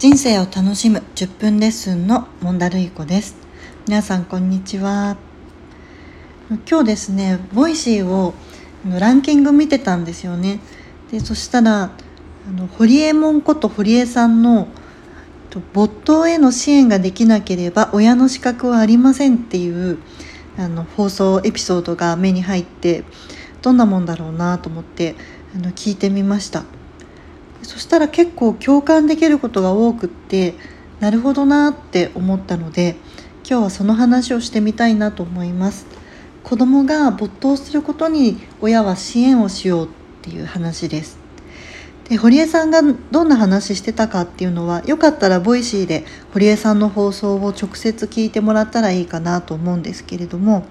人生を楽しむ10分レッスンのモンダルイコです。皆さんこんにちは。今日ですね Voicy をランキング見てたんですよね。でそしたらあの堀江門こと堀江さんの没頭への支援ができなければ親の資格はありませんっていうあの放送エピソードが目に入ってどんなもんだろうなと思ってあの聞いてみました。そしたら結構共感できることが多くってなるほどなって思ったので今日はその話をしてみたいなと思います子供が没頭することに親は支援をしようっていう話ですで堀江さんがどんな話してたかっていうのはよかったら Voicy で堀江さんの放送を直接聞いてもらったらいいかなと思うんですけれども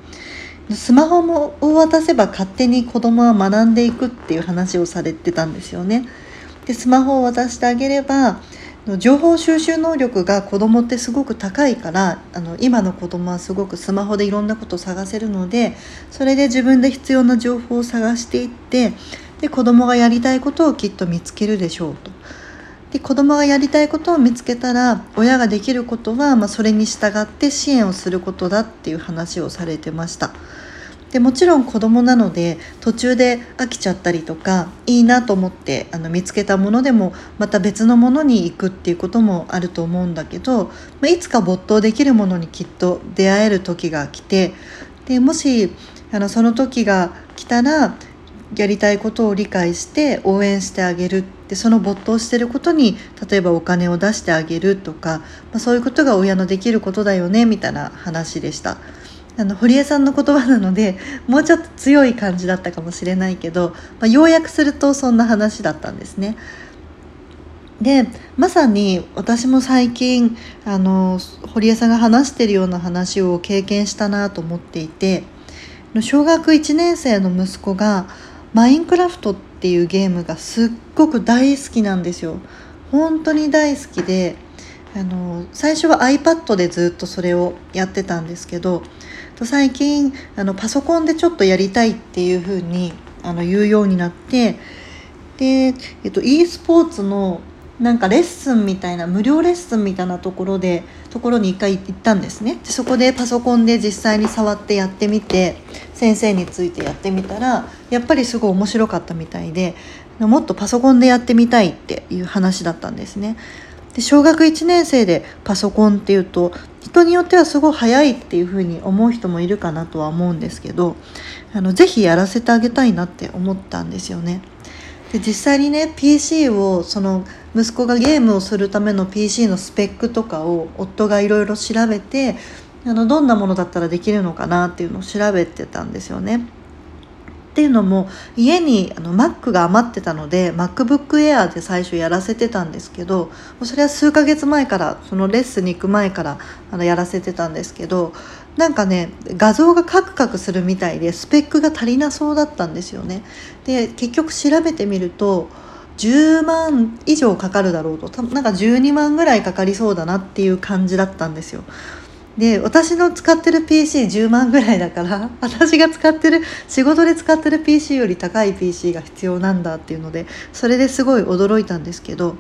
スマホもを渡せば勝手に子供は学んでいくっていう話をされてたんですよね。でスマホを渡してあげれば情報収集能力が子供ってすごく高いからあの今の子供はすごくスマホでいろんなことを探せるのでそれで自分で必要な情報を探していってで子供がやりたいことをきっと見つけるでしょうと。で子供がやりたいことを見つけたら親ができることは、まあ、それに従って支援をすることだっていう話をされてました。でもちろん子供なので途中で飽きちゃったりとかいいなと思ってあの見つけたものでもまた別のものに行くっていうこともあると思うんだけど、まあ、いつか没頭できるものにきっと出会える時が来てでもしあのその時が来たらやりたいことを理解して応援してあげるでその没頭してることに例えばお金を出してあげるとか、まあ、そういうことが親のできることだよねみたいな話でした。あの堀江さんの言葉なのでもうちょっと強い感じだったかもしれないけど、まあ、要約するとそんな話だったんですね。でまさに私も最近あの堀江さんが話してるような話を経験したなと思っていて小学1年生の息子がマインクラフトっていうゲームがすっごく大好きなんですよ。本当に大好きであの最初は iPad でずっとそれをやってたんですけど最近あのパソコンでちょっとやりたいっていうふうにあの言うようになってで、えっと、e スポーツのなんかレッスンみたいな無料レッスンみたいなところでところに一回行ったんですねでそこでパソコンで実際に触ってやってみて先生についてやってみたらやっぱりすごい面白かったみたいでもっとパソコンでやってみたいっていう話だったんですね。で小学1年生でパソコンっていうと人によってはすごい早いっていうふうに思う人もいるかなとは思うんですけどあのぜひやらせてあげたいなって思ったんですよね。で実際にね PC をその息子がゲームをするための PC のスペックとかを夫がいろいろ調べてあのどんなものだったらできるのかなっていうのを調べてたんですよね。っていうのも家にあの Mac が余ってたので MacBook Air で最初やらせてたんですけどそれは数ヶ月前からそのレッスンに行く前からあのやらせてたんですけどなんかね画像がカクカクするみたいでスペックが足りなそうだったんですよね。で結局調べてみると10万以上かかるだろうとなんか12万ぐらいかかりそうだなっていう感じだったんですよ。で私の使ってる PC10 万ぐらいだから 私が使ってる仕事で使ってる PC より高い PC が必要なんだっていうのでそれですごい驚いたんですけど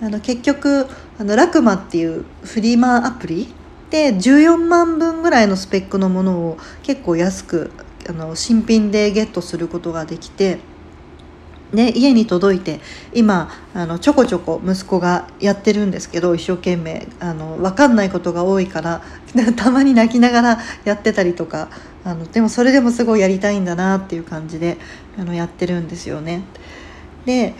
あの結局あのラクマっていうフリーマアプリで14万分ぐらいのスペックのものを結構安くあの新品でゲットすることができて。ね、家に届いて今あのちょこちょこ息子がやってるんですけど一生懸命あの分かんないことが多いから たまに泣きながらやってたりとかあのでもそれでもすごいやりたいんだなっていう感じであのやってるんですよね。で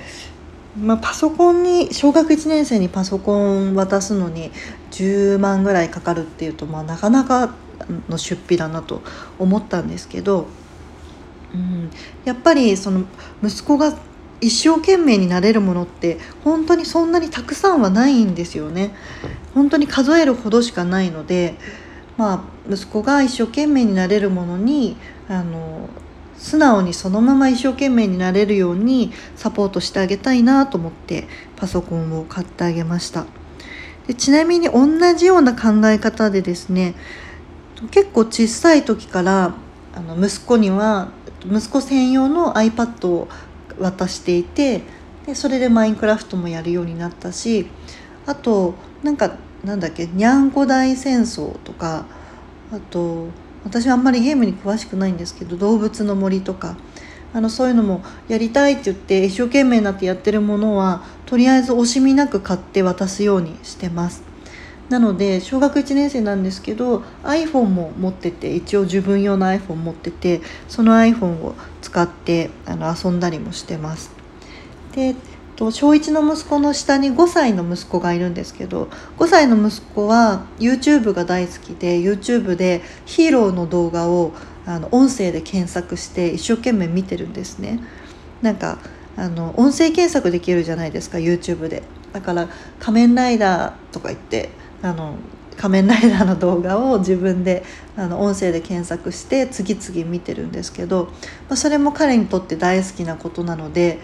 まあ、パソコンに小学1年生にパソコン渡すのに10万ぐらいかかるっていうと、まあ、なかなかの出費だなと思ったんですけどうん、やっぱりその息子が一生懸命になれるものって本当にそんなにたくさんはないんですよね。本当に数えるほどしかないので、まあ、息子が一生懸命になれるものにあの素直にそのまま一生懸命になれるようにサポートしてあげたいなと思ってパソコンを買ってあげましたでちなみに同じような考え方でですね結構小さい時からあの息子には息子専用の iPad を渡していてでそれでマインクラフトもやるようになったしあとなんかなんだっけにゃんこ大戦争とかあと私はあんまりゲームに詳しくないんですけど動物の森とかあのそういうのもやりたいって言って一生懸命になってやってるものはとりあえず惜しみなく買って渡すようにしてます。なので小学1年生なんですけど iPhone も持ってて一応自分用の iPhone 持っててその iPhone を使ってあの遊んだりもしてます。でと小1の息子の下に5歳の息子がいるんですけど5歳の息子は YouTube が大好きで YouTube でヒーローの動画をあの音声で検索して一生懸命見てるんですね。なんかあの音声検索できるじゃないですか YouTube で。だから「仮面ライダー」とか言ってあの仮面ライダーの動画を自分であの音声で検索して次々見てるんですけど、まあ、それも彼にとって大好きなことなので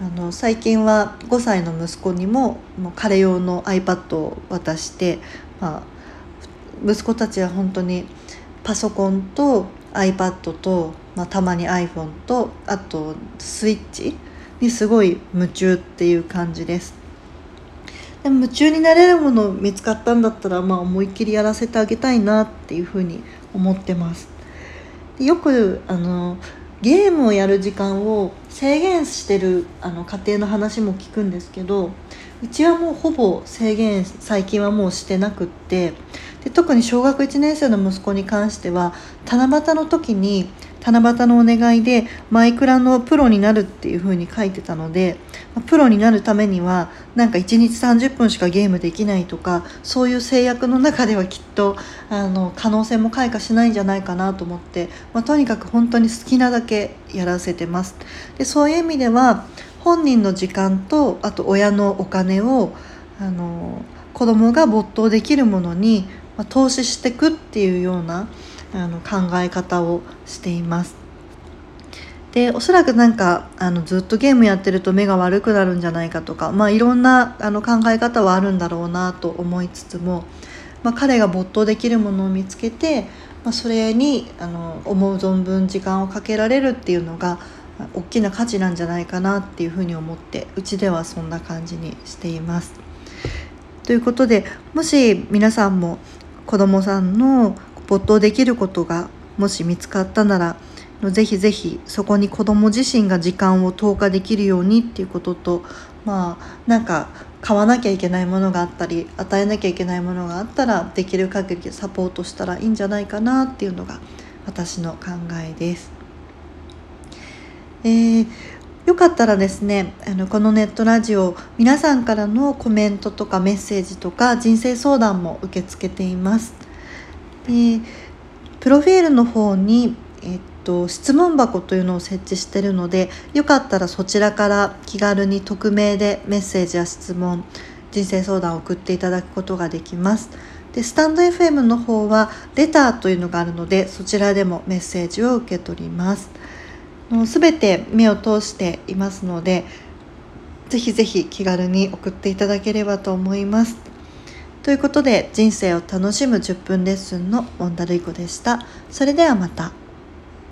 あの最近は5歳の息子にももう彼用の iPad を渡して、まあ、息子たちは本当にパソコンと iPad と、まあ、たまに iPhone とあとスイッチにすごい夢中っていう感じです。でも夢中になれるもの見つかったんだったら、まあ、思いっきりやらせてあげたいなっていうふうに思ってます。よくあのゲームをやる時間を制限してるあの家庭の話も聞くんですけどうちはもうほぼ制限最近はもうしてなくってで特に小学1年生の息子に関しては七夕の時に七夕のお願いでマイクラのプロになるっていう風に書いてたのでプロになるためにはなんか1日30分しかゲームできないとかそういう制約の中ではきっとあの可能性も開花しないんじゃないかなと思って、まあ、とにかく本当に好きなだけやらせてます。でそういう意味では本人の時間とあと親のお金をあの子供が没頭できるものに、まあ、投資していくっていうようなあの考え方をしています。でおそらくなんかあのずっとゲームやってると目が悪くなるんじゃないかとか、まあ、いろんなあの考え方はあるんだろうなと思いつつも、まあ、彼が没頭できるものを見つけて、まあ、それにあの思う存分時間をかけられるっていうのが大きな価値なんじゃないかなっていうふうに思ってうちではそんな感じにしています。ということでもし皆さんも子どもさんの没頭できることがもし見つかったならぜひぜひそこに子ども自身が時間を投下できるようにっていうこととまあなんか買わなきゃいけないものがあったり与えなきゃいけないものがあったらできる限りサポートしたらいいんじゃないかなっていうのが私の考えです。えー、よかったらですねあのこのネットラジオ皆さんからのコメントとかメッセージとか人生相談も受け付けています。でプロフィールの方に、えっと、質問箱というのを設置してるのでよかったらそちらから気軽に匿名でメッセージや質問人生相談を送っていただくことができます。でスタンド FM の方はレターというのがあるのでそちらでもメッセージを受け取ります。すべて目を通していますのでぜひぜひ気軽に送っていただければと思います。ということで人生を楽しむ10分レッスンのモンダルイコでした。それではまた。